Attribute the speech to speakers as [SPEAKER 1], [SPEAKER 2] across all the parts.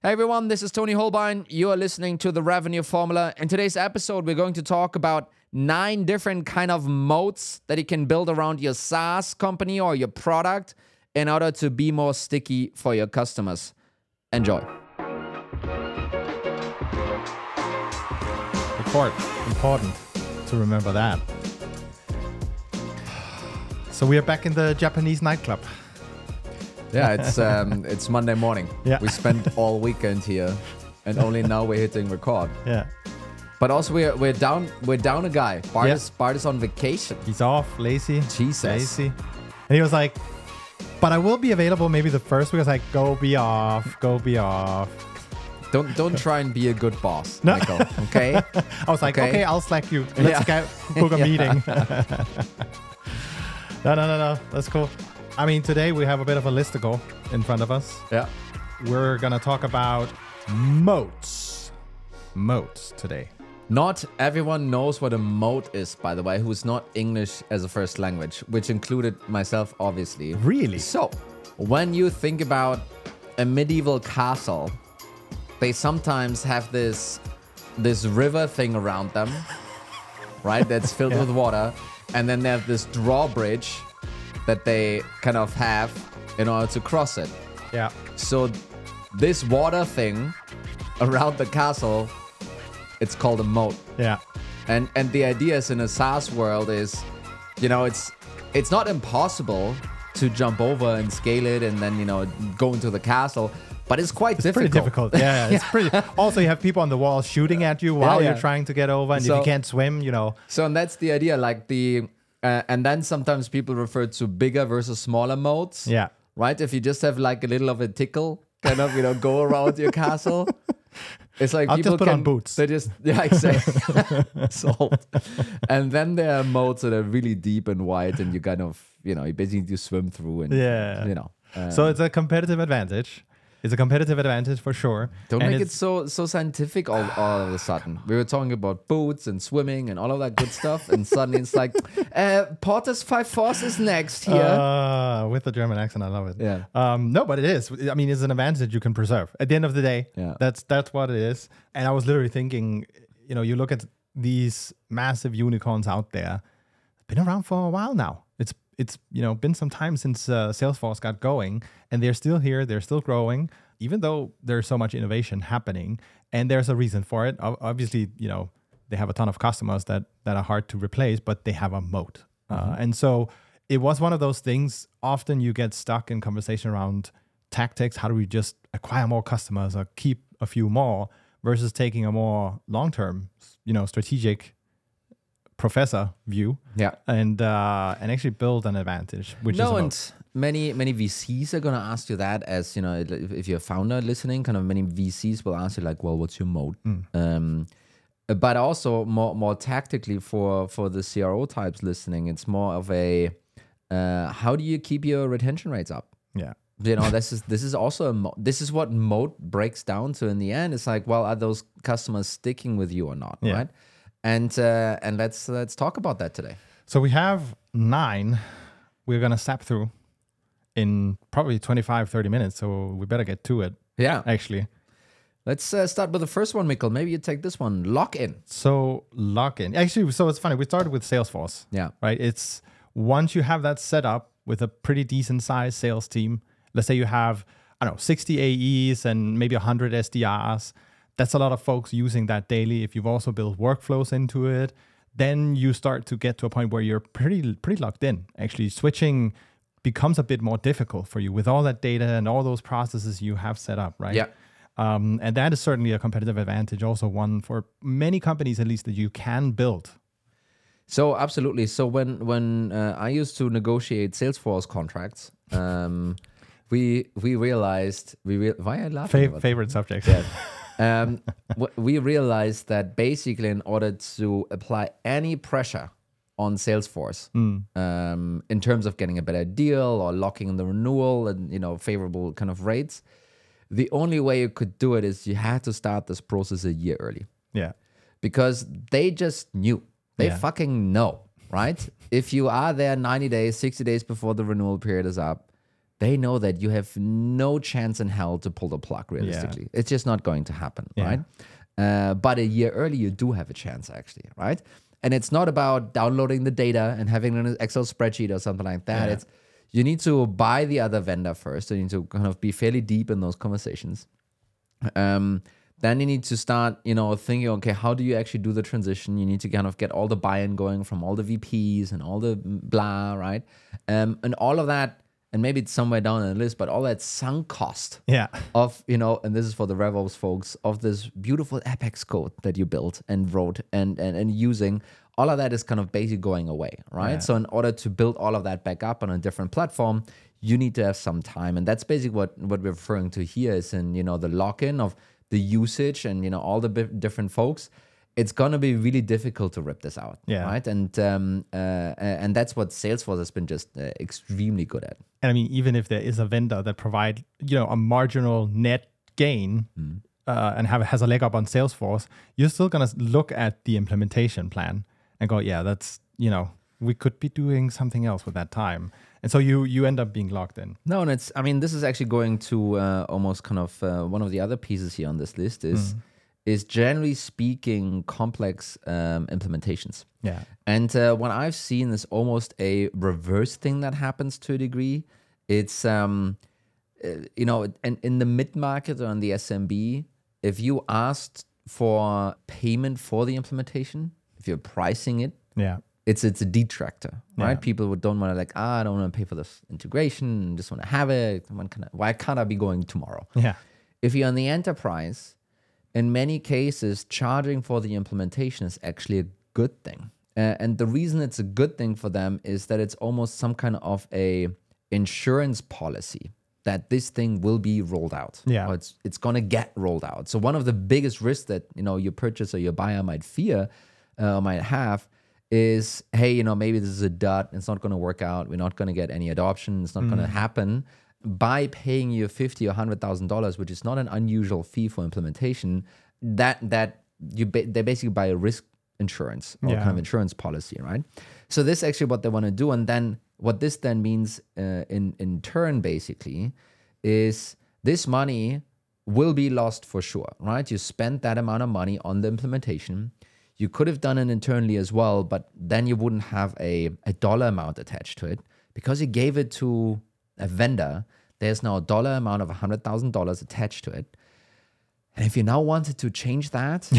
[SPEAKER 1] Hey everyone, this is Toni Hohlbein. You are listening to the Revenue Formula. In today's episode, we're going to talk about nine different kind of moats that you can build around your SaaS company or your product in order to be more sticky for your customers. Enjoy.
[SPEAKER 2] Record. Important to remember that. So we are back in the Japanese nightclub.
[SPEAKER 1] Yeah, it's um, it's Monday morning.
[SPEAKER 2] Yeah.
[SPEAKER 1] We spent all weekend here, and only now we're hitting record.
[SPEAKER 2] Yeah.
[SPEAKER 1] But also we're we're down we're down a guy. Bart
[SPEAKER 2] Yeah.
[SPEAKER 1] is Bart is on vacation.
[SPEAKER 2] He's off, lazy.
[SPEAKER 1] Jesus.
[SPEAKER 2] Lazy. And he was like, but I will be available maybe the first week. I was like, go be off, go be off.
[SPEAKER 1] Don't don't try and be a good boss,
[SPEAKER 2] No.
[SPEAKER 1] Michael. Okay.
[SPEAKER 2] I was like,
[SPEAKER 1] Okay.
[SPEAKER 2] okay, I'll slack you. Let's
[SPEAKER 1] Yeah.
[SPEAKER 2] get, book a meeting. no, no, no, no. That's cool. I mean, today we have a bit of a listicle in front of us.
[SPEAKER 1] yeah.
[SPEAKER 2] We're going to talk about moats. Moats today.
[SPEAKER 1] Not everyone knows what a moat is, by the way, who's not English as a first language, which included myself, obviously.
[SPEAKER 2] Really?
[SPEAKER 1] So, when you think about a medieval castle, they sometimes have this this river thing around them, right? That's filled
[SPEAKER 2] Yeah.
[SPEAKER 1] with water, and then they have this drawbridge that they kind of have in order to cross it.
[SPEAKER 2] Yeah.
[SPEAKER 1] So, this water thing around the castle, it's called a moat.
[SPEAKER 2] Yeah.
[SPEAKER 1] And and the idea is in a SaaS world is, you know, it's it's not impossible to jump over and scale it and then you know go into the castle, but it's quite
[SPEAKER 2] It's
[SPEAKER 1] difficult.
[SPEAKER 2] pretty difficult. Yeah, it's pretty. Also, you have people on the wall shooting at you while
[SPEAKER 1] yeah.
[SPEAKER 2] you're trying to get over, and if you can't swim, you know.
[SPEAKER 1] So and that's the idea, like the uh, and then sometimes people refer to bigger versus smaller moats.
[SPEAKER 2] Yeah.
[SPEAKER 1] Right. If you just have like a little of a tickle, kind of you know go around your castle. It's like
[SPEAKER 2] I'll
[SPEAKER 1] people
[SPEAKER 2] just put
[SPEAKER 1] can,
[SPEAKER 2] on boots.
[SPEAKER 1] They just yeah, exactly. Salt. And then there are moats that are really deep and wide, and you kind of you know you basically need to swim through and
[SPEAKER 2] Yeah.
[SPEAKER 1] you know. uh,
[SPEAKER 2] So it's a competitive advantage. It's a competitive advantage for sure.
[SPEAKER 1] don't
[SPEAKER 2] And
[SPEAKER 1] make it so so scientific all, all of a sudden. We were talking about boots and swimming and all of that good stuff, and suddenly it's like, uh, Porter's five force is next here.
[SPEAKER 2] Uh, with the German accent, I love it.
[SPEAKER 1] Yeah.
[SPEAKER 2] Um, no, but it is. I mean, it's an advantage you can preserve. At the end of the day,
[SPEAKER 1] Yeah.
[SPEAKER 2] that's that's what it is. And I was literally thinking, you know, you look at these massive unicorns out there, been around for a while now. It's you know been some time since uh, Salesforce got going, and they're still here. They're still growing, even though there's so much innovation happening. And there's a reason for it. Obviously, you know, they have a ton of customers that that are hard to replace, but they have a moat. Uh, and so it was one of those things. Often you get stuck in conversation around tactics. How do we just acquire more customers or keep a few more versus taking a more long term, you know, strategic professor view
[SPEAKER 1] yeah.
[SPEAKER 2] and uh, and actually build an advantage, which is
[SPEAKER 1] no,
[SPEAKER 2] about-
[SPEAKER 1] and many many VCs are gonna ask you that as you know if if you're a founder listening, kind of many VCs will ask you like, well, what's your moat?
[SPEAKER 2] Hmm.
[SPEAKER 1] Um, but also more more tactically for for the CRO types listening, it's more of a uh, how do you keep your retention rates up?
[SPEAKER 2] yeah.
[SPEAKER 1] You know, this is this is also a mo- this is what moat breaks down to in the end. It's like, well, are those customers sticking with you or not,
[SPEAKER 2] Yeah.
[SPEAKER 1] right? And uh, and let's let's talk about that today.
[SPEAKER 2] So we have nine we're gonna sap through in probably 25, 30 minutes. So we better get to it.
[SPEAKER 1] Yeah,
[SPEAKER 2] Actually,
[SPEAKER 1] let's uh, start with the first one, Mikkel. Maybe you take this one. Lock in.
[SPEAKER 2] so lock in. Actually, so it's funny. We started with Salesforce.
[SPEAKER 1] Yeah.
[SPEAKER 2] right? It's once you have that set up with a pretty decent sized sales team, let's say you have, I don't know, 60 AEs and maybe 100 SDRs, that's a lot of folks using that daily. If you've also built workflows into it, then you start to get to a point where you're pretty pretty locked in. Actually, switching becomes a bit more difficult for you with all that data and all those processes you have set up, right?
[SPEAKER 1] Yeah.
[SPEAKER 2] Um, and that is certainly a competitive advantage, also one for many companies at least that you can build.
[SPEAKER 1] So absolutely. So when when uh, I used to negotiate Salesforce contracts, um, we we realized we re- why I laughing
[SPEAKER 2] Fa- favorite subject.
[SPEAKER 1] um, w- we realized that basically, in order to apply any pressure on Salesforce um, in terms of getting a better deal or locking in the renewal and you know favorable kind of rates, the only way you could do it is you had to start this process a year early
[SPEAKER 2] yeah.
[SPEAKER 1] because they just knew. They
[SPEAKER 2] Yeah.
[SPEAKER 1] fucking know, right? if you are there 90 days, 60 days before the renewal period is up, they know that you have no chance in hell to pull the plug realistically. It's just not going to happen, right? Uh, but a year early, you do have a chance actually, right? And it's not about downloading the data and having an Excel spreadsheet or something like that.
[SPEAKER 2] Yeah.
[SPEAKER 1] It's you need to buy the other vendor first. You need to kind of be fairly deep in those conversations. Um, then you need to start, you know, thinking, okay, how do you actually do the transition? You need to kind of get all the buy-in going from all the VPs and all the blah, right? Um, and all of that, and maybe it's somewhere down in the list, but all that sunk cost
[SPEAKER 2] Yeah.
[SPEAKER 1] of, you know, and this is for the RevOps folks, of this beautiful Apex code that you built and wrote and and, and using, all of that is kind of basically going away, right?
[SPEAKER 2] Yeah.
[SPEAKER 1] So in order to build all of that back up on a different platform, you need to have some time. And that's basically what, what we're referring to here is in, you know, the lock-in of the usage and, you know, all the different folks. It's gonna be really difficult to rip this out,
[SPEAKER 2] Yeah.
[SPEAKER 1] right? And um, uh, and that's what Salesforce has been just uh, extremely good at.
[SPEAKER 2] And I mean, even if there is a vendor that provide you know a marginal net gain uh, and have has a leg up on Salesforce, you're still gonna look at the implementation plan and go, yeah, that's you know we could be doing something else with that time, and so you you end up being locked in.
[SPEAKER 1] No, and it's. I mean, this is actually going to uh, almost kind of uh, one of the other pieces here on this list is is generally speaking complex um, implementations.
[SPEAKER 2] Yeah.
[SPEAKER 1] And uh, what I've seen is almost a reverse thing that happens to a degree. It's um, uh, you know, and in the mid market or in the SMB, if you asked for payment for the implementation, if you're pricing it,
[SPEAKER 2] Yeah.
[SPEAKER 1] it's it's a detractor, right?
[SPEAKER 2] Yeah.
[SPEAKER 1] People would don't want to like, ah, I don't want to pay for this integration, just want to have it. When can I, why can't I be going tomorrow?
[SPEAKER 2] Yeah.
[SPEAKER 1] If you're on the enterprise, in many cases, charging for the implementation is actually a good thing. Uh, and the reason it's a good thing for them is that it's almost some kind of a insurance policy that this thing will be rolled out.
[SPEAKER 2] Yeah.
[SPEAKER 1] Or it's it's gonna get rolled out. So one of the biggest risks that you know your purchaser, your buyer might fear, uh, might have, is hey, you know maybe this is a dud. It's not gonna work out. We're not gonna get any adoption. It's not gonna happen. By paying you fifty or hundred thousand dollars, which is not an unusual fee for implementation, that that you ba- they basically buy a risk insurance or
[SPEAKER 2] Yeah.
[SPEAKER 1] kind of insurance policy, right? So this is actually what they want to do, and then what this then means uh, in in turn, basically, is this money will be lost for sure, right? You spent that amount of money on the implementation. You could have done it internally as well, but then you wouldn't have a, a dollar amount attached to it because you gave it to a vendor. There's now a dollar amount of $100,000 attached to it. And if you now wanted to change that,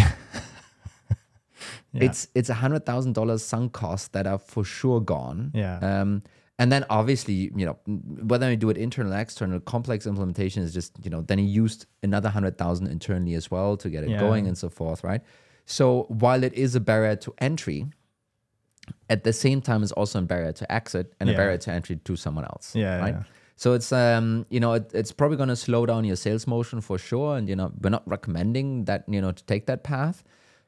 [SPEAKER 1] it's it's a hundred thousand dollars sunk costs that are for sure gone.
[SPEAKER 2] Yeah.
[SPEAKER 1] Um, and then obviously, you know, whether you do it internal or external, complex implementation is just, you know, then you used another hundred thousand internally as well to get it
[SPEAKER 2] Yeah.
[SPEAKER 1] going and so forth, right? So while it is a barrier to entry, at the same time it's also a barrier to exit and a barrier to entry to someone else.
[SPEAKER 2] Yeah,
[SPEAKER 1] Right.
[SPEAKER 2] yeah.
[SPEAKER 1] So it's um, you know, it, it's probably gonna slow down your sales motion for sure. And you know, we're not recommending that, you know, to take that path.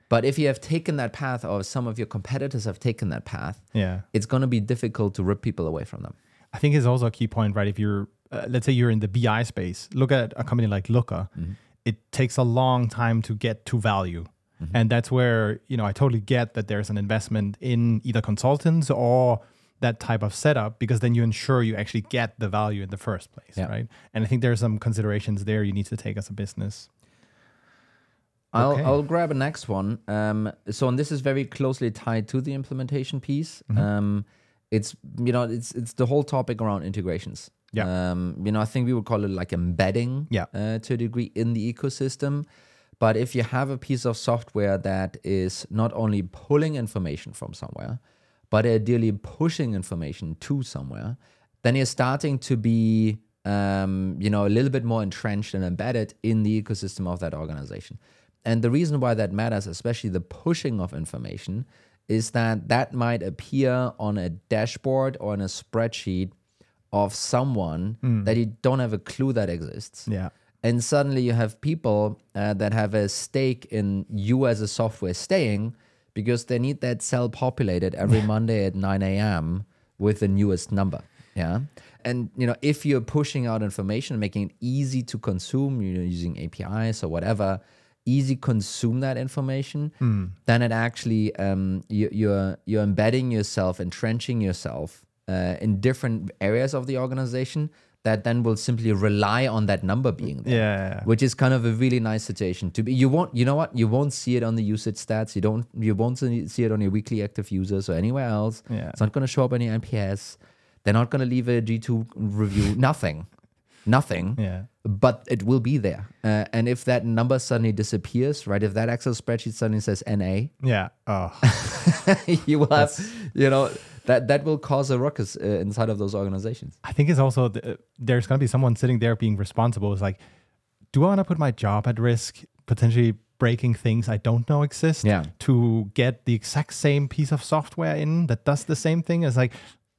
[SPEAKER 1] But if you have taken that path or some of your competitors have taken that path,
[SPEAKER 2] Yeah.
[SPEAKER 1] it's going to be difficult to rip people away from them.
[SPEAKER 2] I think it's also a key point, right? If you're, uh, let's say you're in the BI space, look at a company like Looker. It takes a long time to get to value. And that's where, you know, I totally get that there's an investment in either consultants or that type of setup because then you ensure you actually get the value in the first place,
[SPEAKER 1] Yeah.
[SPEAKER 2] right? And I think there's some considerations there you need to take as a business.
[SPEAKER 1] I'll,
[SPEAKER 2] Okay.
[SPEAKER 1] I'll grab a next one. Um, so, and this is very closely tied to the implementation piece. Um, it's you know it's it's the whole topic around integrations.
[SPEAKER 2] Yeah.
[SPEAKER 1] Um, you know, I think we would call it like embedding.
[SPEAKER 2] Yeah.
[SPEAKER 1] Uh, to a degree in the ecosystem, but if you have a piece of software that is not only pulling information from somewhere, but ideally pushing information to somewhere, then you're starting to be um, you know a little bit more entrenched and embedded in the ecosystem of that organization. And the reason why that matters, especially the pushing of information, is that that might appear on a dashboard or in a spreadsheet of someone that you don't have a clue that exists.
[SPEAKER 2] Yeah.
[SPEAKER 1] And suddenly you have people uh, that have a stake in you as a software staying because they need that cell populated every Monday at 9 a.m. with the newest number. Yeah. And you know, if you're pushing out information, making it easy to consume, you know, using APIs or whatever, easy consume that information, then it actually um, you, you're you're embedding yourself, entrenching yourself uh, in different areas of the organization that then will simply rely on that number being there.
[SPEAKER 2] Yeah.
[SPEAKER 1] Which is kind of a really nice situation to be. You won't, you know what? You won't see it on the usage stats. You don't, you won't see it on your weekly active users or anywhere else.
[SPEAKER 2] Yeah.
[SPEAKER 1] It's not going to show up on your NPS. They're not going to leave a G2 review. Nothing. Nothing.
[SPEAKER 2] Yeah.
[SPEAKER 1] But it will be there. Uh, and if that number suddenly disappears, right? If that Excel spreadsheet suddenly says NA,
[SPEAKER 2] Yeah. Oh,
[SPEAKER 1] you will have, you know, that that will cause a ruckus uh, inside of those organizations.
[SPEAKER 2] I think it's also the, there's going to be someone sitting there being responsible. It's like, do I want to put my job at risk, potentially breaking things I don't know exist,
[SPEAKER 1] Yeah.
[SPEAKER 2] to get the exact same piece of software in that does the same thing? It's like,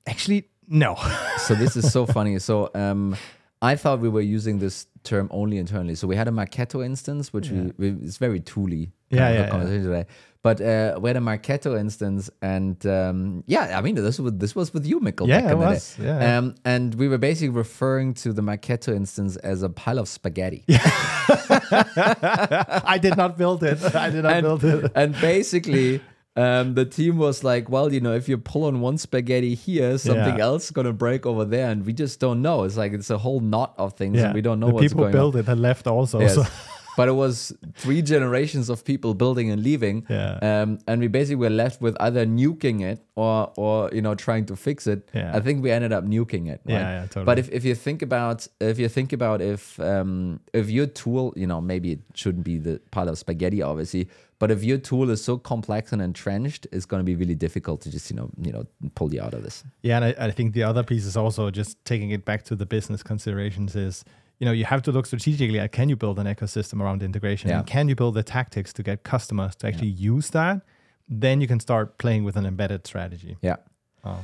[SPEAKER 2] actually, no.
[SPEAKER 1] so this is so funny. So um, I thought we were using this term only internally. So we had a Marketo instance, which we, we it's very tooly.
[SPEAKER 2] Yeah, yeah, yeah.
[SPEAKER 1] But uh, we had a Marketo instance, and um, yeah, I mean this was this was with you, Mikkel.
[SPEAKER 2] Yeah,
[SPEAKER 1] back
[SPEAKER 2] it
[SPEAKER 1] in the day.
[SPEAKER 2] was, yeah.
[SPEAKER 1] Um, and we were basically referring to the Marketo instance as a pile of spaghetti.
[SPEAKER 2] I did not build it. I did not
[SPEAKER 1] and,
[SPEAKER 2] build it.
[SPEAKER 1] and basically um, the team was like well you know if you pull on one spaghetti here something
[SPEAKER 2] Yeah.
[SPEAKER 1] else is going to break over there and we just don't know it's like it's a whole knot of things
[SPEAKER 2] Yeah.
[SPEAKER 1] and we don't know
[SPEAKER 2] the
[SPEAKER 1] what's
[SPEAKER 2] people
[SPEAKER 1] going
[SPEAKER 2] built
[SPEAKER 1] on
[SPEAKER 2] it and left also.
[SPEAKER 1] Yes.
[SPEAKER 2] So
[SPEAKER 1] but it was three generations of people building and leaving
[SPEAKER 2] Yeah.
[SPEAKER 1] um, and we basically were left with either nuking it or or you know trying to fix it
[SPEAKER 2] Yeah.
[SPEAKER 1] i think we ended up nuking it
[SPEAKER 2] Yeah, yeah, totally.
[SPEAKER 1] but if, if you think about if you think about if um, if your tool you know maybe it shouldn't be the part of spaghetti obviously but if your tool is so complex and entrenched it's going to be really difficult to just you know you know pull you out of this
[SPEAKER 2] Yeah, and I, I think the other piece is also just taking it back to the business considerations is, you know, you have to look strategically at can you build an ecosystem around integration
[SPEAKER 1] Yeah.
[SPEAKER 2] and can you build the tactics to get customers to actually use that? Then you can start playing with an embedded strategy.
[SPEAKER 1] yeah
[SPEAKER 2] Um,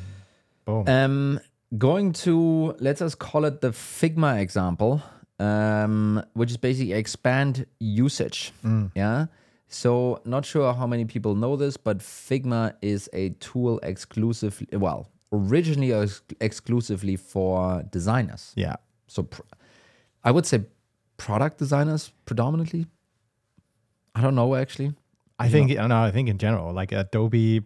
[SPEAKER 2] boom.
[SPEAKER 1] Um, going to let's us call it the Figma example, um, which is basically expand usage. Yeah. So not sure how many people know this, but Figma is a tool exclusively, well, originally ex- exclusively for designers.
[SPEAKER 2] yeah.
[SPEAKER 1] So pr- I would say product designers predominantly. I don't know actually.
[SPEAKER 2] I think, no, I think in general, like Adobe,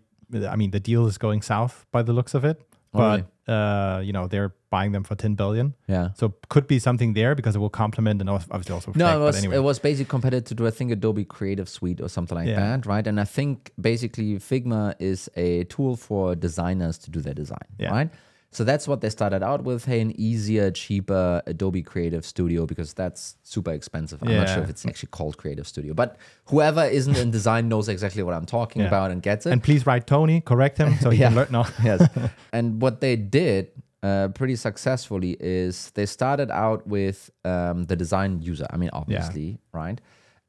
[SPEAKER 2] I mean, the deal is going south by the looks of it,
[SPEAKER 1] Oh,
[SPEAKER 2] but, uh, you know, they're buying them for 10 billion.
[SPEAKER 1] Yeah.
[SPEAKER 2] So could be something there because it will complement and obviously also
[SPEAKER 1] No,
[SPEAKER 2] protect,
[SPEAKER 1] it was
[SPEAKER 2] anyway.
[SPEAKER 1] it was basically competitive to do, I think Adobe Creative Suite or something like
[SPEAKER 2] Yeah.
[SPEAKER 1] that, right? And I think basically Figma is a tool for designers to do their design,
[SPEAKER 2] Yeah.
[SPEAKER 1] right? So that's what they started out with. Hey, an easier, cheaper Adobe Creative Studio because that's super expensive. I'm not sure if it's actually called Creative Studio, but whoever isn't in design knows exactly what I'm talking
[SPEAKER 2] Yeah.
[SPEAKER 1] about and gets it.
[SPEAKER 2] and please write Toni, correct him so he can learn. No.
[SPEAKER 1] yes. And what they did uh, pretty successfully is they started out with um, the design user. I mean, obviously, right?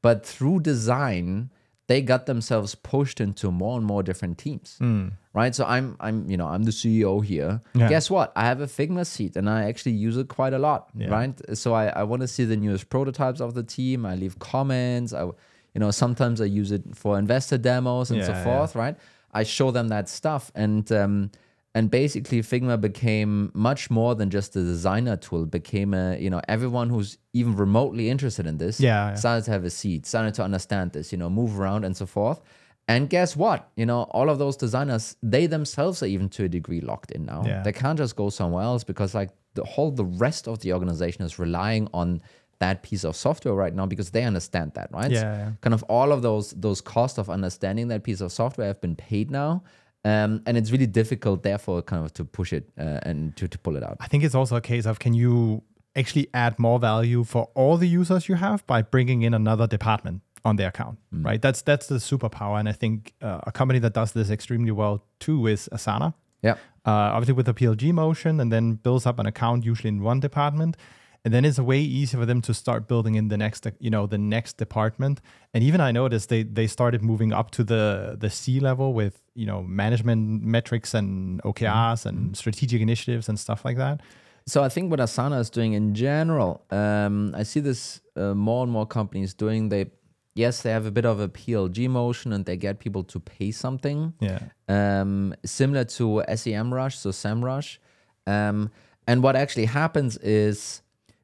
[SPEAKER 1] But through design, they got themselves pushed into more and more different teams, right? So I'm, I'm, you know, I'm the CEO here.
[SPEAKER 2] Yeah.
[SPEAKER 1] Guess what? I have a Figma seat, and I actually use it quite a lot,
[SPEAKER 2] Yeah.
[SPEAKER 1] right? So I, I want to see the newest prototypes of the team. I leave comments. I, you know, sometimes I use it for investor demos and so
[SPEAKER 2] Yeah, yeah.
[SPEAKER 1] forth right? I show them that stuff, and um, and basically Figma became much more than just a designer tool. Became a you know everyone who's even remotely interested in this
[SPEAKER 2] yeah.
[SPEAKER 1] started to have a seat, started to understand this, you know, move around and so forth. And guess what? You know, all of those designers, they themselves are even to a degree locked in now.
[SPEAKER 2] Yeah.
[SPEAKER 1] They can't just go somewhere else because like the whole the rest of the organization is relying on that piece of software right now because they understand that, right?
[SPEAKER 2] Yeah, yeah.
[SPEAKER 1] kind of all of those those costs of understanding that piece of software have been paid now um, and it's really difficult therefore kind of to push it uh, and to, to pull it out
[SPEAKER 2] I think it's also a case of can you actually add more value for all the users you have by bringing in another department on their account, right? That's that's the superpower, and I think uh, a company that does this extremely well too is Asana.
[SPEAKER 1] yeah
[SPEAKER 2] Uh, obviously with the PLG motion, and then builds up an account usually in one department, and then it's way easier for them to start building in the next, you know, the next department. And even I noticed they they started moving up to the the C level with you know management metrics and OKRs and strategic initiatives and stuff like that.
[SPEAKER 1] so i think what asana is doing in general um, i see this uh, more and more companies doing they yes they have a bit of a plg motion and they get people to pay something
[SPEAKER 2] Yeah.
[SPEAKER 1] um, similar to SEMrush, so SEMrush. Um, and what actually happens is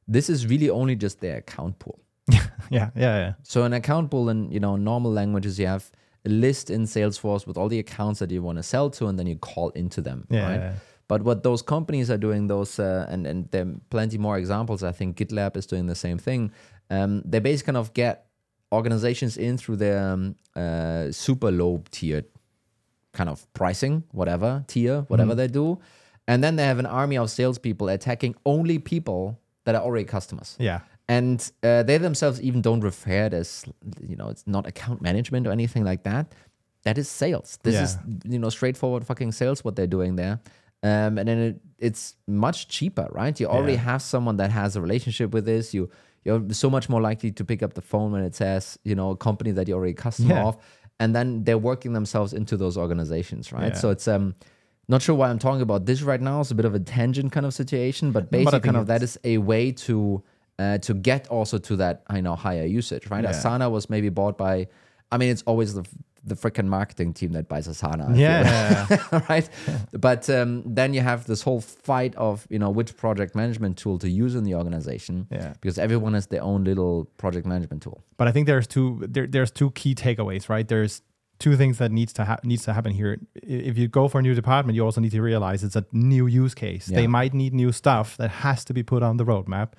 [SPEAKER 1] this is really only just their account pool.
[SPEAKER 2] Yeah, yeah, yeah.
[SPEAKER 1] So an account pool in you know normal languages, you have a list in Salesforce with all the accounts that you want to sell to, and then you call into them,
[SPEAKER 2] Yeah,
[SPEAKER 1] right?
[SPEAKER 2] yeah.
[SPEAKER 1] But what those companies are doing, those uh, and and there are plenty more examples. I think GitLab is doing the same thing. Um, they basically kind of get organizations in through their um, uh, super low tiered kind of pricing, whatever tier, whatever they do, and then they have an army of salespeople attacking only people that are already customers.
[SPEAKER 2] Yeah.
[SPEAKER 1] And uh, they themselves even don't refer it as, you know, it's not account management or anything like that. That is sales. This is, you know, straightforward fucking sales what they're doing there. Um, and then it, it's much cheaper, right? You already
[SPEAKER 2] Yeah.
[SPEAKER 1] have someone that has a relationship with this. You you're so much more likely to pick up the phone when it says, you know, a company that you're already a customer
[SPEAKER 2] Yeah.
[SPEAKER 1] of, and then they're working themselves into those organizations, right?
[SPEAKER 2] Yeah.
[SPEAKER 1] So it's um not sure why I'm talking about this right now. It's a bit of a tangent kind of situation, but
[SPEAKER 2] But
[SPEAKER 1] basically,
[SPEAKER 2] think
[SPEAKER 1] kind of that is a way to uh, to get also to that I know higher usage, right?
[SPEAKER 2] Yeah.
[SPEAKER 1] Asana was maybe bought by, I mean, it's always the the freaking marketing team that buys Asana,
[SPEAKER 2] Yeah.
[SPEAKER 1] right? But um, then you have this whole fight of you know which project management tool to use in the organization,
[SPEAKER 2] Yeah.
[SPEAKER 1] because everyone has their own little project management tool.
[SPEAKER 2] But I think there's two there, there's two key takeaways, right? There's two things that needs to ha- needs to happen here. If you go for a new department, you also need to realize it's a new use case. They might need new stuff that has to be put on the roadmap.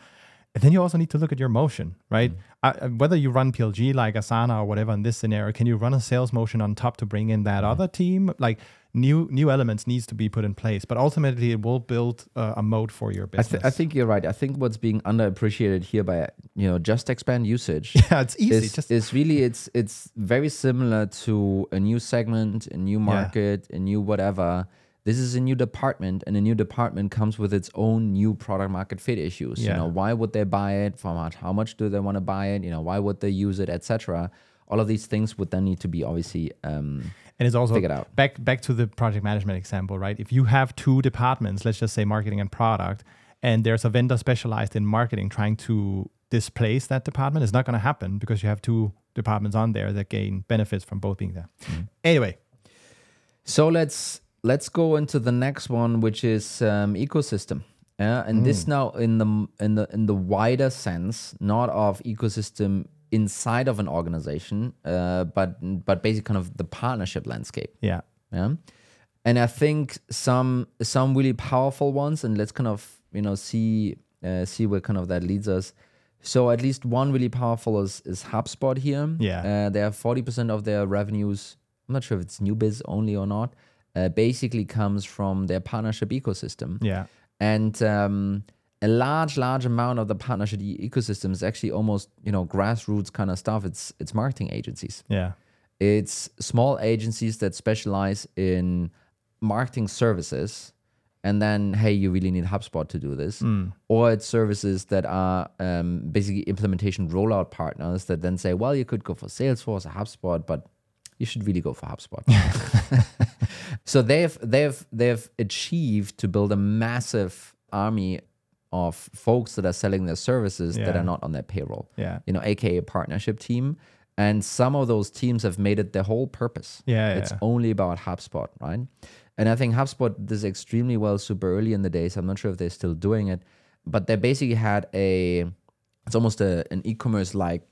[SPEAKER 2] And then you also need to look at your motion, right? Uh, whether you run PLG like Asana or whatever in this scenario, can you run a sales motion on top to bring in that other team? Like new new elements needs to be put in place, but ultimately it will build uh, a moat for your
[SPEAKER 1] I,
[SPEAKER 2] business.
[SPEAKER 1] th- I think you're right. I think what's being underappreciated here by you know just expand usage
[SPEAKER 2] yeah, it's easy.
[SPEAKER 1] is,
[SPEAKER 2] just
[SPEAKER 1] is really it's it's very similar to a new segment, a new market, a new whatever. This is a new department, and a new department comes with its own new product market fit issues. You know, why would they buy it? For much? How much do they want to buy it? You know, why would they use it, etc. All of these things would then need to be obviously um,
[SPEAKER 2] And it's also
[SPEAKER 1] Figured out.
[SPEAKER 2] back back to the project management example, right? If you have two departments, let's just say marketing and product, and there's a vendor specialized in marketing trying to displace that department, it's not going to happen because you have two departments on there that gain benefits from both being there.
[SPEAKER 1] Mm-hmm.
[SPEAKER 2] Anyway,
[SPEAKER 1] So let's let's go into the next one, which is um, ecosystem. Yeah, and this now in the in the in the wider sense, not of ecosystem inside of an organization, uh, but but basically kind of the partnership landscape.
[SPEAKER 2] yeah,
[SPEAKER 1] Yeah, and I think some some really powerful ones, and let's kind of you know see uh, see where kind of that leads us. So at least one really powerful is is HubSpot here.
[SPEAKER 2] Yeah.
[SPEAKER 1] uh, they have forty percent of their revenues. I'm not sure if it's new biz only or not. Uh, basically comes from their partnership ecosystem.
[SPEAKER 2] Yeah,
[SPEAKER 1] and um, a large large amount of the partnership ecosystem is actually almost you know grassroots kind of stuff. It's it's marketing agencies.
[SPEAKER 2] Yeah,
[SPEAKER 1] it's small agencies that specialize in marketing services and then hey you really need hubspot to do this. Or it's services that are um, basically implementation rollout partners that then say well you could go for salesforce or hubspot but you should really go for hubspot so they've they've they've achieved to build a massive army of folks that are selling their services that are not on their payroll
[SPEAKER 2] yeah,
[SPEAKER 1] you know, aka a partnership team. And some of those teams have made it their whole purpose.
[SPEAKER 2] Yeah,
[SPEAKER 1] It's
[SPEAKER 2] yeah.
[SPEAKER 1] only about HubSpot, right? And I think HubSpot does extremely well super early in the days. I'm not sure if they're still doing it, but they basically had a, it's almost a, an e commerce like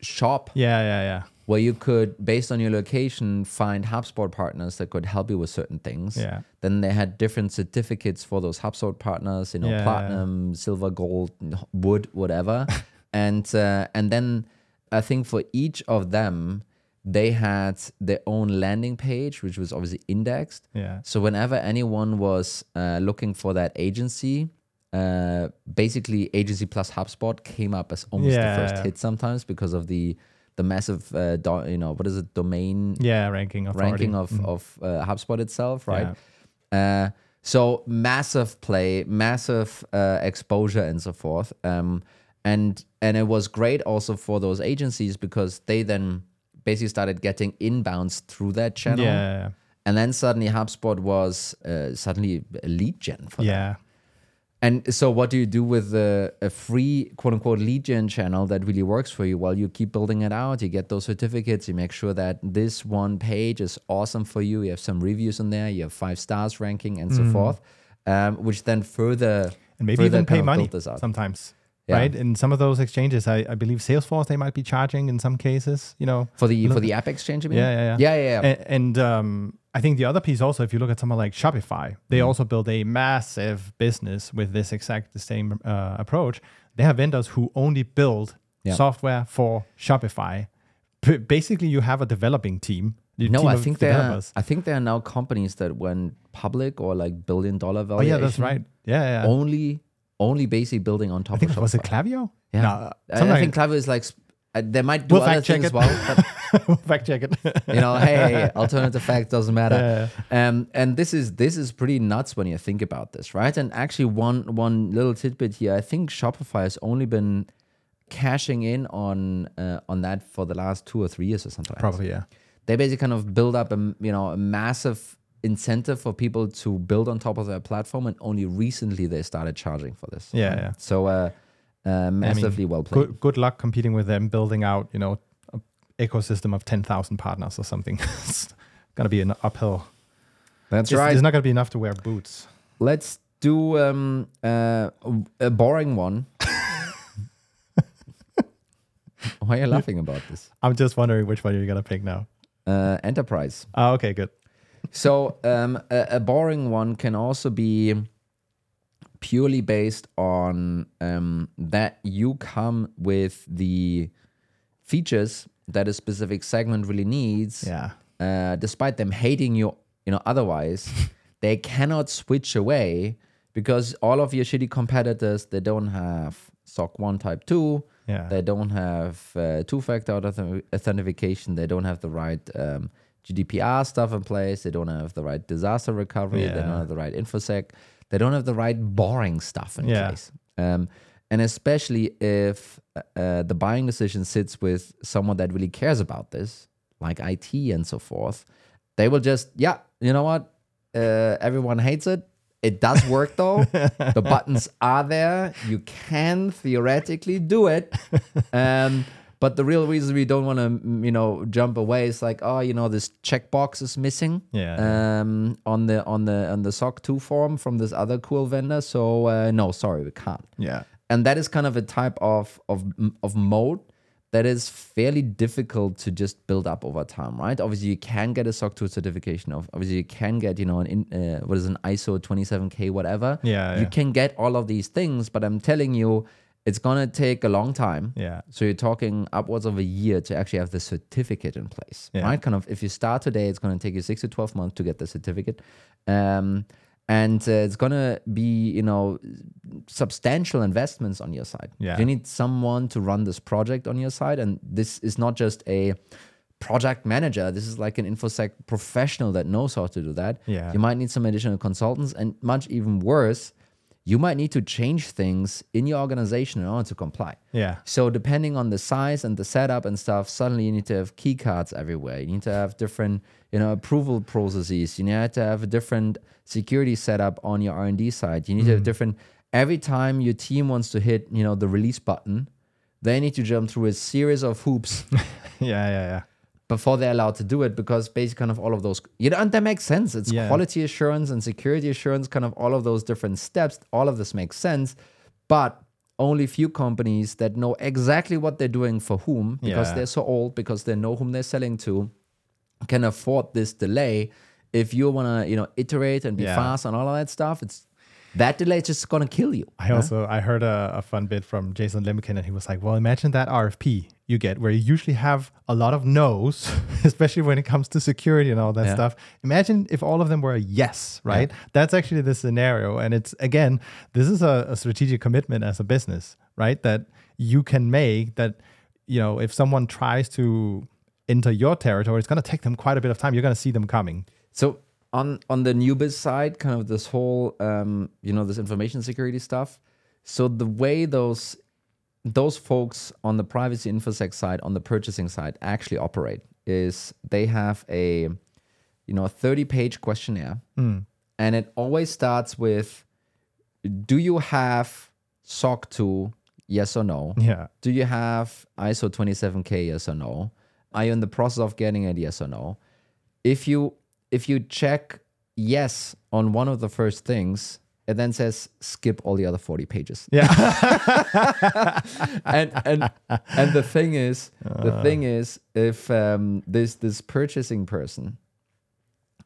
[SPEAKER 1] shop
[SPEAKER 2] yeah, yeah, yeah,
[SPEAKER 1] where you could, based on your location, find HubSpot partners that could help you with certain things.
[SPEAKER 2] Yeah.
[SPEAKER 1] Then they had different certificates for those HubSpot partners, you know,
[SPEAKER 2] Yeah.
[SPEAKER 1] platinum, silver, gold, wood, whatever. and uh, and then I think for each of them, they had their own landing page, which was obviously indexed.
[SPEAKER 2] yeah,
[SPEAKER 1] So whenever anyone was uh, looking for that agency, uh, basically agency plus HubSpot came up as almost the
[SPEAKER 2] Yeah.
[SPEAKER 1] first hit sometimes because of the the massive, uh, do, you know, what is it, domain
[SPEAKER 2] yeah. Ranking authority.
[SPEAKER 1] ranking of of uh, HubSpot itself, right? Uh, so massive play, massive uh, exposure, and so forth. Um, and and it was great also for those agencies because they then basically started getting inbounds through that channel.
[SPEAKER 2] yeah,
[SPEAKER 1] And then suddenly HubSpot was uh, suddenly a lead gen for them. And so, what do you do with a, a free quote unquote lead gen channel that really works for you? Well, you keep building it out, you get those certificates, you make sure that this one page is awesome for you. You have some reviews on there, you have five stars ranking, and so forth, um, which then further
[SPEAKER 2] And maybe
[SPEAKER 1] further
[SPEAKER 2] even pay money sometimes.
[SPEAKER 1] Yeah.
[SPEAKER 2] right? In some of those exchanges, I, I believe Salesforce they might be charging in some cases. You know,
[SPEAKER 1] For the for the app exchange, you mean?
[SPEAKER 2] Yeah, yeah, yeah.
[SPEAKER 1] yeah, yeah. yeah.
[SPEAKER 2] and, and um, I think the other piece also, if you look at someone like Shopify, they
[SPEAKER 1] Mm-hmm.
[SPEAKER 2] also build a massive business with this exact the same uh, approach. They have vendors who only build
[SPEAKER 1] Yeah.
[SPEAKER 2] software for Shopify. P- basically, you have a developing team.
[SPEAKER 1] no, I think there are. I think there are now companies that went public or like billion dollar
[SPEAKER 2] Oh yeah, that's right. Yeah, yeah.
[SPEAKER 1] Only only basically building on top
[SPEAKER 2] I think
[SPEAKER 1] of
[SPEAKER 2] it was it
[SPEAKER 1] Shopify.
[SPEAKER 2] Klaviyo?
[SPEAKER 1] Yeah.
[SPEAKER 2] No,
[SPEAKER 1] I, I think Klaviyo is like uh, they might do
[SPEAKER 2] We'll
[SPEAKER 1] other things as well,
[SPEAKER 2] like- fact check it.
[SPEAKER 1] you know, hey, alternative fact doesn't matter.
[SPEAKER 2] Yeah,
[SPEAKER 1] Um, and this is this is pretty nuts when you think about this, right? And actually, one one little tidbit here, I think Shopify has only been cashing in on uh, on that for the last two or three years or something.
[SPEAKER 2] Probably yeah.
[SPEAKER 1] They basically kind of build up a you know a massive incentive for people to build on top of their platform, and only recently they started charging for this.
[SPEAKER 2] Yeah, yeah.
[SPEAKER 1] So uh, uh, massively well played.
[SPEAKER 2] Good, good luck competing with them building out, you know, an ecosystem of 10,000 partners or something. it's going to be an uphill.
[SPEAKER 1] That's
[SPEAKER 2] It's,
[SPEAKER 1] right.
[SPEAKER 2] it's not going to be enough to wear boots.
[SPEAKER 1] Let's do um, uh, a boring one. Why are you laughing about this?
[SPEAKER 2] I'm just wondering which one you're going to pick now.
[SPEAKER 1] Uh, enterprise.
[SPEAKER 2] Oh, okay, good.
[SPEAKER 1] So um, a, a boring one can also be purely based on um, that you come with the features that a specific segment really needs.
[SPEAKER 2] Yeah.
[SPEAKER 1] uh, despite them hating you, you know, otherwise, they cannot switch away because all of your shitty competitors they don't have SOC one type two,
[SPEAKER 2] Yeah.
[SPEAKER 1] they don't have uh, two-factor authentication, they don't have the right um, GDPR stuff in place, they don't have the right disaster recovery, they don't have the right infosec, they don't have the right boring stuff in
[SPEAKER 2] Yeah.
[SPEAKER 1] place. Um, and especially if uh, the buying decision sits with someone that really cares about this, like IT and so forth, they will just, yeah, you know what? Uh, everyone hates it. It does work though. the buttons are there. You can theoretically do it. Um, but the real reason we don't want to, you know, jump away is like, oh, you know, this checkbox is missing
[SPEAKER 2] Yeah.
[SPEAKER 1] um, on the on the on the SOC two form from this other cool vendor. So uh, no, sorry, we can't
[SPEAKER 2] yeah.
[SPEAKER 1] and that is kind of a type of of of moat that is fairly difficult to just build up over time, right? Obviously, you can get a SOC 2 certification. Of obviously, you can get you know an in, uh, what is an ISO 27k whatever.
[SPEAKER 2] Yeah,
[SPEAKER 1] you
[SPEAKER 2] yeah.
[SPEAKER 1] can get all of these things, but I'm telling you, it's gonna take a long time.
[SPEAKER 2] Yeah.
[SPEAKER 1] So you're talking upwards of a year to actually have the certificate in place,
[SPEAKER 2] Yeah.
[SPEAKER 1] right? Kind of if you start today, it's going to take you six to twelve months to get the certificate, um, and uh, it's going to be you know substantial investments on your side.
[SPEAKER 2] Yeah.
[SPEAKER 1] You need someone to run this project on your side, and this is not just a project manager. This is like an infosec professional that knows how to do that.
[SPEAKER 2] Yeah.
[SPEAKER 1] You might need some additional consultants, and much even worse, you might need to change things in your organization in order to comply.
[SPEAKER 2] Yeah.
[SPEAKER 1] So depending on the size and the setup and stuff, suddenly you need to have key cards everywhere. You need to have different, you know, approval processes. You need to have a different security setup on your R and D side. You need to have mm. different. Every time your team wants to hit, you know, the release button, they need to jump through a series of hoops
[SPEAKER 2] Yeah. Yeah. Yeah.
[SPEAKER 1] Before they're allowed to do it because basically kind of all of those you know and that makes sense it's
[SPEAKER 2] Yeah.
[SPEAKER 1] quality assurance and security assurance kind of all of those different steps all of this makes sense but only few companies that know exactly what they're doing for whom because
[SPEAKER 2] Yeah.
[SPEAKER 1] they're so old because they know whom they're selling to can afford this delay if you want to you know iterate and be
[SPEAKER 2] Yeah.
[SPEAKER 1] fast and all of that stuff it's that delay is just gonna kill you
[SPEAKER 2] I also I heard a, a fun bit from Jason Lemkin, and he was like, "Well, imagine that RFP you get where you usually have a lot of no's, especially when it comes to security and all that
[SPEAKER 1] Yeah.
[SPEAKER 2] stuff. Imagine if all of them were a yes, right? That's actually the scenario, and it's again, this is a, a strategic commitment as a business, right? That you can make that, you know, if someone tries to enter your territory, it's going to take them quite a bit of time. You're going to see them coming.
[SPEAKER 1] So on on the new biz side, kind of this whole um, you know this information security stuff. So the way those those folks on the privacy infosec side, on the purchasing side, actually operate is they have a you know a 30 page questionnaire, hmm. and it always starts with, do you have SOC 2? Yes or no?
[SPEAKER 2] Yeah.
[SPEAKER 1] Do you have ISO 27K? Yes or no? Are you in the process of getting it? Yes or no? If you if you check yes on one of the first things, it then says skip all the other 40 pages.
[SPEAKER 2] Yeah.
[SPEAKER 1] and and and the thing is, the thing is, if um, this this purchasing person,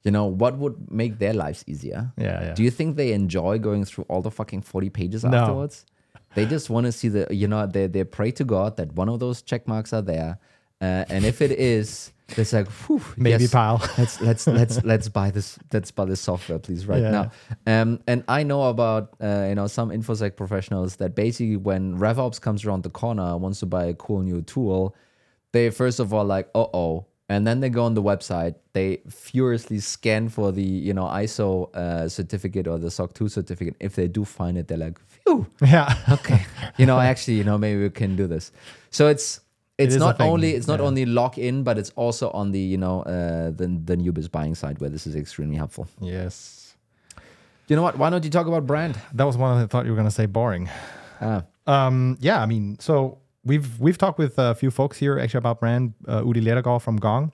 [SPEAKER 1] you know, what would make their lives easier?
[SPEAKER 2] Yeah, yeah.
[SPEAKER 1] Do you think they enjoy going through all the fucking forty pages afterwards? They just want to see the, you know, they they pray to God that one of those check marks are there, uh, and if it is, it's like, whew,
[SPEAKER 2] Maybe
[SPEAKER 1] yes,
[SPEAKER 2] pile.
[SPEAKER 1] let's let's let's let's buy this let's buy this software please right
[SPEAKER 2] Yeah.
[SPEAKER 1] now. Um and i know about uh, you know some infosec professionals that basically when revops comes around the corner wants to buy a cool new tool they first of all like uh-oh. And then they go on the website. They furiously scan for the you know iso uh, certificate or the soc 2 certificate. If they do find it they're like phew.
[SPEAKER 2] Yeah.
[SPEAKER 1] okay. You know actually you know maybe we can do this. So it's it's
[SPEAKER 2] a
[SPEAKER 1] not only it's not
[SPEAKER 2] yeah.
[SPEAKER 1] only lock in but it's also on the you know uh the, the new biz buying side where this is extremely helpful
[SPEAKER 2] Yes.
[SPEAKER 1] you know what why don't you talk about brand
[SPEAKER 2] That was one I thought you were going to say boring.
[SPEAKER 1] Ah,
[SPEAKER 2] Um, yeah, I mean, so we've we've talked with a few folks here actually about brand. Uh, Udi Ledergor from Gong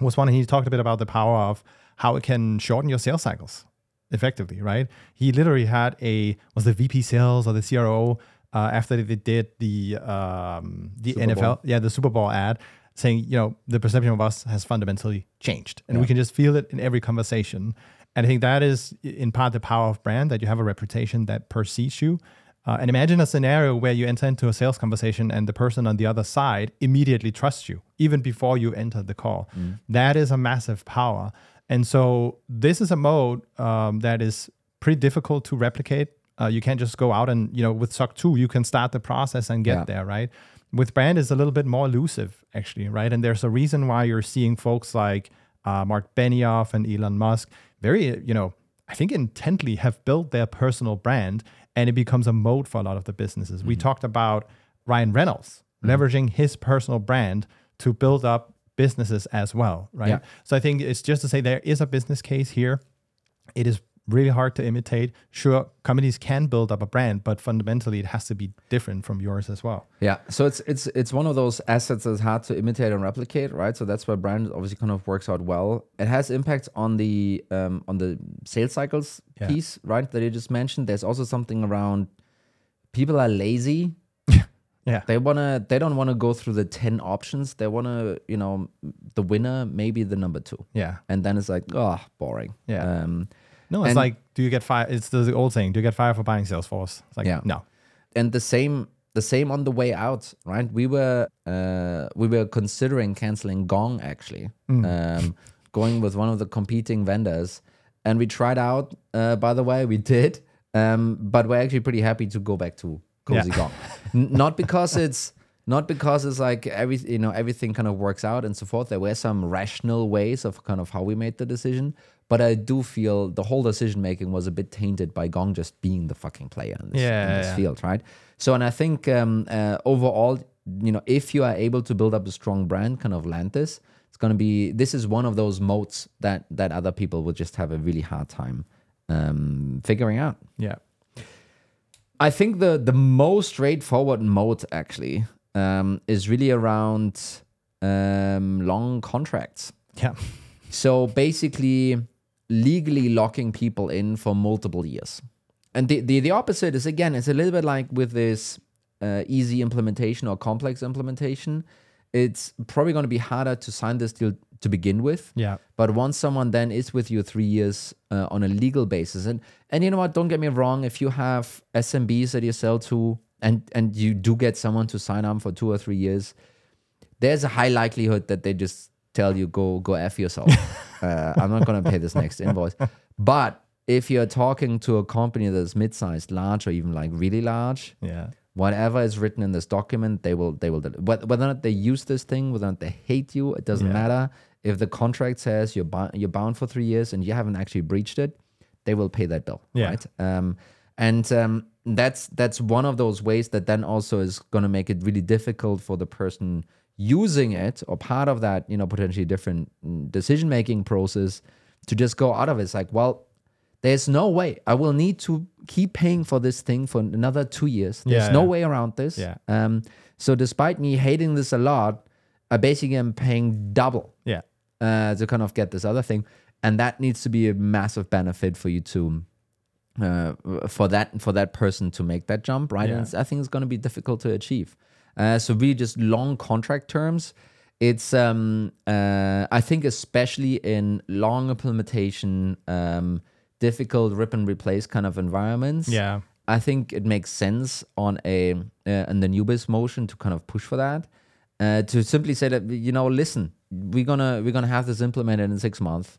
[SPEAKER 2] was one, and he talked a bit about the power of how it can shorten your sales cycles effectively, right? He literally had a was the VP sales or the CRO uh, after they did the um, the
[SPEAKER 1] Super
[SPEAKER 2] NFL,
[SPEAKER 1] Bowl.
[SPEAKER 2] yeah, the Super Bowl ad, saying you know the perception of us has fundamentally changed, and we can just feel it in every conversation. And I think that is in part the power of brand that you have a reputation that precedes you. Uh, and imagine a scenario where you enter into a sales conversation and the person on the other side immediately trusts you, even before you enter the call. That is a massive power. And so this is a moat um, that is pretty difficult to replicate. Uh, you can't just go out and, you know, with SOC 2, you can start the process and get
[SPEAKER 1] Yeah.
[SPEAKER 2] there, right? With brand, is a little bit more elusive, actually, right? And there's a reason why you're seeing folks like uh, Marc Benioff and Elon Musk very, you know, I think intently have built their personal brand and it becomes a moat for a lot of the businesses. We talked about Ryan Reynolds leveraging his personal brand to build up businesses as well, right?
[SPEAKER 1] Yeah.
[SPEAKER 2] So I think it's just to say there is a business case here. It is really hard to imitate. Sure, companies can build up a brand, but fundamentally it has to be different from yours as well.
[SPEAKER 1] yeah so it's it's it's one of those assets that's hard to imitate and replicate right so that's why brand obviously kind of works out well it has impact on the um on the sales cycles
[SPEAKER 2] Yeah.
[SPEAKER 1] piece right that you just mentioned there's also something around people are lazy
[SPEAKER 2] Yeah.
[SPEAKER 1] they wanna they don't want to go through the 10 options they want to you know the winner maybe the number two
[SPEAKER 2] Yeah.
[SPEAKER 1] and then it's like oh boring
[SPEAKER 2] Yeah.
[SPEAKER 1] um
[SPEAKER 2] No, it's
[SPEAKER 1] And-
[SPEAKER 2] like, do you get fired? It's the old saying, do you get fired for buying Salesforce? It's like,
[SPEAKER 1] Yeah.
[SPEAKER 2] no.
[SPEAKER 1] and the same the same on the way out right we were uh we were considering canceling gong actually um going with one of the competing vendors and we tried out uh by the way we did um but we're actually pretty happy to go back to cozy
[SPEAKER 2] Yeah.
[SPEAKER 1] gong N- not because it's not because it's like every you know everything kind of works out and so forth there were some rational ways of kind of how we made the decision but i do feel the whole decision making was a bit tainted by gong just being the fucking player in this,
[SPEAKER 2] Yeah,
[SPEAKER 1] in this
[SPEAKER 2] yeah.
[SPEAKER 1] field right so and i think um, uh, overall you know if you are able to build up a strong brand kind of land this it's going to be this is one of those moats that that other people will just have a really hard time um, figuring out
[SPEAKER 2] Yeah.
[SPEAKER 1] I think the the most straightforward moat actually um, is really around um, long contracts.
[SPEAKER 2] Yeah.
[SPEAKER 1] So basically, legally locking people in for multiple years. And the, the, the opposite is again, it's a little bit like with this uh, easy implementation or complex implementation. It's probably going to be harder to sign this deal to begin with.
[SPEAKER 2] Yeah.
[SPEAKER 1] But once someone then is with you three years uh, on a legal basis, and and you know what, don't get me wrong, if you have SMBs that you sell to, and and you do get someone to sign on for two or three years, there's a high likelihood that they just tell you go go f yourself. uh, I'm not gonna pay this next invoice. But if you're talking to a company that's mid-sized, large, or even like really large,
[SPEAKER 2] Yeah.
[SPEAKER 1] whatever is written in this document, they will they will whether or not they use this thing, whether or not they hate you, it doesn't
[SPEAKER 2] Yeah.
[SPEAKER 1] matter. If the contract says you're bou- you're bound for three years and you haven't actually breached it, they will pay that bill,
[SPEAKER 2] Yeah.
[SPEAKER 1] right? Um, and um, that's that's one of those ways that then also is going to make it really difficult for the person using it or part of that you know potentially different decision making process to just go out of it. It's like, well, there's no way I will need to keep paying for this thing for another two years. There's
[SPEAKER 2] Yeah,
[SPEAKER 1] no
[SPEAKER 2] yeah.
[SPEAKER 1] way around this.
[SPEAKER 2] Yeah.
[SPEAKER 1] Um, so despite me hating this a lot, I basically am paying double
[SPEAKER 2] Yeah.
[SPEAKER 1] uh, to kind of get this other thing, and that needs to be a massive benefit for you to uh, for that for that person to make that jump, right?
[SPEAKER 2] Yeah.
[SPEAKER 1] And I think it's going to be difficult to achieve. Uh, so really, just long contract terms. It's um, uh, I think especially in long implementation, um, difficult rip and replace kind of environments.
[SPEAKER 2] Yeah.
[SPEAKER 1] I think it makes sense on a uh, in the new biz motion to kind of push for that. Uh, to simply say that you know, listen, we're gonna we're gonna have this implemented in six months.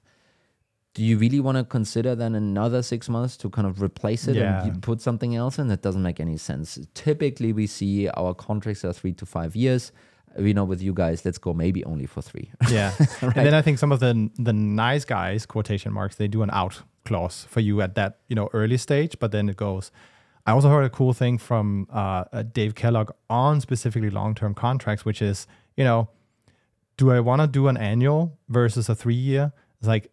[SPEAKER 1] Do you really want to consider then another six months to kind of replace it
[SPEAKER 2] Yeah.
[SPEAKER 1] and put something else in? That doesn't make any sense. Typically, we see our contracts are three to five years. We know with you guys, let's go maybe only for three.
[SPEAKER 2] Yeah. And then I think some of the the nice guys, quotation marks, they do an out clause for you at that, you know, early stage, but then it goes. I also heard a cool thing from uh, uh, Dave Kellogg on specifically long-term contracts, which is, you know, do I want to do an annual versus a three-year? It's like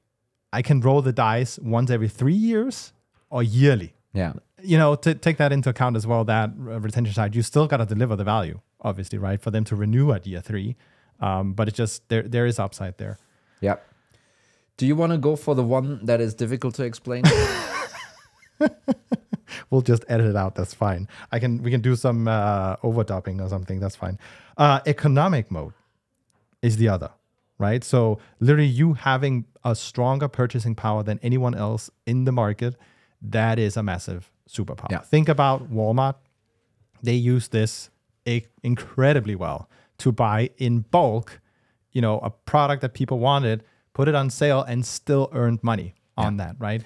[SPEAKER 2] I can roll the dice once every three years or yearly
[SPEAKER 1] yeah.
[SPEAKER 2] you know, to take that into account as well, that retention side, you still got to deliver the value, obviously, right? For them to renew at year three. Um, but it's just there, there is upside there.
[SPEAKER 1] Yeah. Do you want to go for the one that is difficult to explain?
[SPEAKER 2] We'll just edit it out. That's fine. I can, we can do some uh, overdubbing or something. That's fine. Uh, economic moat is the other, right? So literally, you having a stronger purchasing power than anyone else in the market, that is a massive superpower.
[SPEAKER 1] Yeah.
[SPEAKER 2] Think about Walmart. They use this incredibly well to buy in bulk, you know, a product that people wanted, put it on sale, and still earned money on that, right?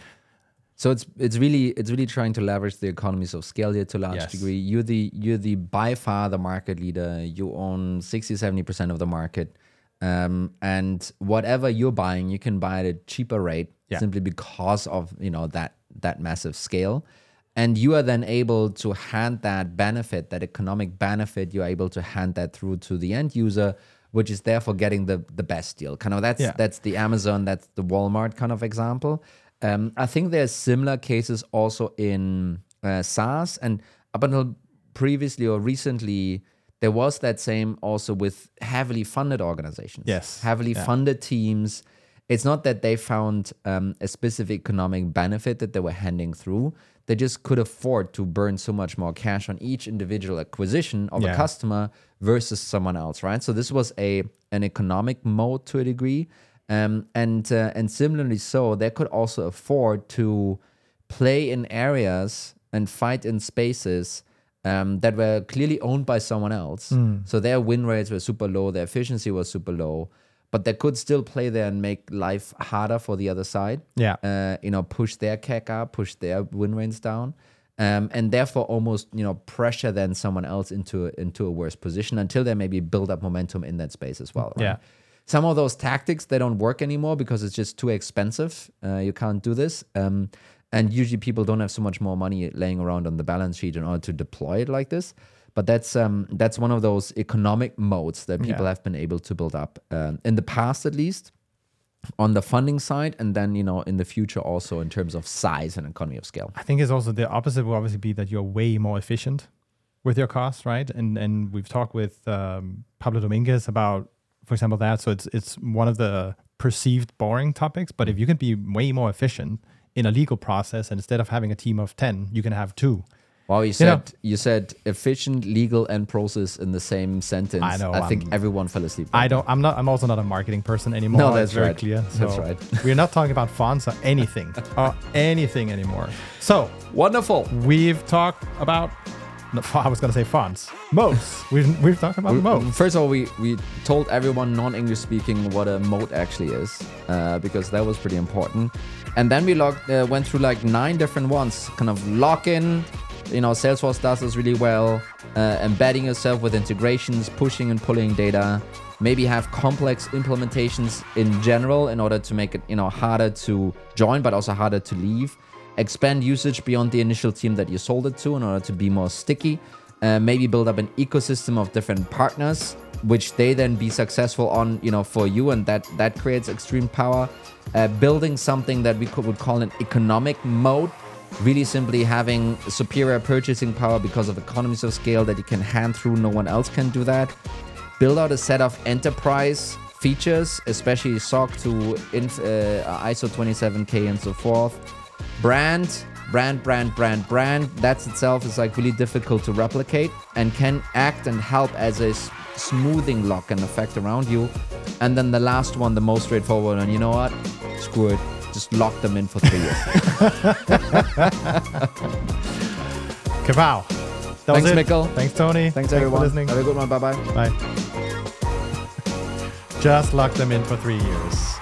[SPEAKER 1] So it's it's really it's really trying to leverage the economies of scale here to a large
[SPEAKER 2] Yes.
[SPEAKER 1] degree. You're the you're the by far the market leader. You own 60 70% of the market. Um, and whatever you're buying, you can buy at a cheaper rate
[SPEAKER 2] Yeah.
[SPEAKER 1] simply because of, you know, that that massive scale. And you are then able to hand that benefit, that economic benefit, you're able to hand that through to the end user, which is therefore getting the the best deal. Kind of that's
[SPEAKER 2] Yeah.
[SPEAKER 1] that's the Amazon, that's the Walmart kind of example. Um, I think there's similar cases also in uh, SaaS, and up until previously or recently, there was that same also with heavily funded organizations.
[SPEAKER 2] Yes.
[SPEAKER 1] heavily
[SPEAKER 2] Yeah.
[SPEAKER 1] funded teams. It's not that they found um, a specific economic benefit that they were handing through. They just could afford to burn so much more cash on each individual acquisition of
[SPEAKER 2] Yeah.
[SPEAKER 1] a customer versus someone else, right? So this was a an economic moat to a degree, um, and uh, and similarly so, they could also afford to play in areas and fight in spaces um, that were clearly owned by someone else. So their win rates were super low, their efficiency was super low, but they could still play there and make life harder for the other side.
[SPEAKER 2] Yeah.
[SPEAKER 1] Uh, you know, push their CAC up, push their win rates down. Um, and therefore almost you know pressure then someone else into into a worse position until they maybe build up momentum in that space as well. right?
[SPEAKER 2] Yeah.
[SPEAKER 1] some of those tactics they don't work anymore because it's just too expensive. Uh, you can't do this. Um, and usually people don't have so much more money laying around on the balance sheet in order to deploy it like this. But that's um, that's one of those economic moats that people
[SPEAKER 2] Yeah.
[SPEAKER 1] have been able to build up um, in the past, at least on the funding side, and then you know in the future also in terms of size and economy of scale.
[SPEAKER 2] I think it's also the opposite will obviously be that you're way more efficient with your costs, right? And and we've talked with um, Pablo Dominguez about, for example, that. So it's it's one of the perceived boring topics, but if you can be way more efficient in a legal process, and instead of having a team of ten, you can have two.
[SPEAKER 1] Wow, you said
[SPEAKER 2] know-
[SPEAKER 1] you said efficient legal and process in the same sentence.
[SPEAKER 2] I know,
[SPEAKER 1] I think
[SPEAKER 2] I'm-
[SPEAKER 1] everyone fell asleep.
[SPEAKER 2] I don't. I'm not. I'm also not a marketing person anymore.
[SPEAKER 1] No, that's
[SPEAKER 2] very
[SPEAKER 1] right.
[SPEAKER 2] clear.
[SPEAKER 1] That's right.
[SPEAKER 2] we're not talking about fonts or anything or anything anymore. So
[SPEAKER 1] Wonderful.
[SPEAKER 2] we've talked about. No, I was gonna say fonts. Moats. We've we've talked about moats.
[SPEAKER 1] First of all, we, we told everyone non-English speaking what a moat actually is, uh, because that was pretty important. And then we logged, uh, went through like nine different ones, kind of lock in. You know, Salesforce does this really well. Uh, embedding yourself with integrations, pushing and pulling data. Maybe have complex implementations in general in order to make it you know harder to join, but also harder to leave. Expand usage beyond the initial team that you sold it to in order to be more sticky uh, maybe build up an ecosystem of different partners which they then be successful on you know for you. And that that creates extreme power. Uh, building something that we could, would call an economic moat really simply having superior purchasing power because of economies of scale that you can hand through. No one else can do that. Build out a set of enterprise features especially SOC 2 inf- uh, iso 27k and so forth. Brand brand, brand, brand, brand. That's itself is like really difficult to replicate and can act and help as a smoothing lock and effect around you. And then the last one, the most straightforward, and you know what? Screw it. Just lock them in for three years.
[SPEAKER 2] Kapow. That was
[SPEAKER 1] Thanks,
[SPEAKER 2] it.
[SPEAKER 1] Mikkel.
[SPEAKER 2] Thanks, Toni.
[SPEAKER 1] Thanks, everyone.
[SPEAKER 2] for listening.
[SPEAKER 1] Have a good one. Bye bye.
[SPEAKER 2] Bye. Just lock them in for three years.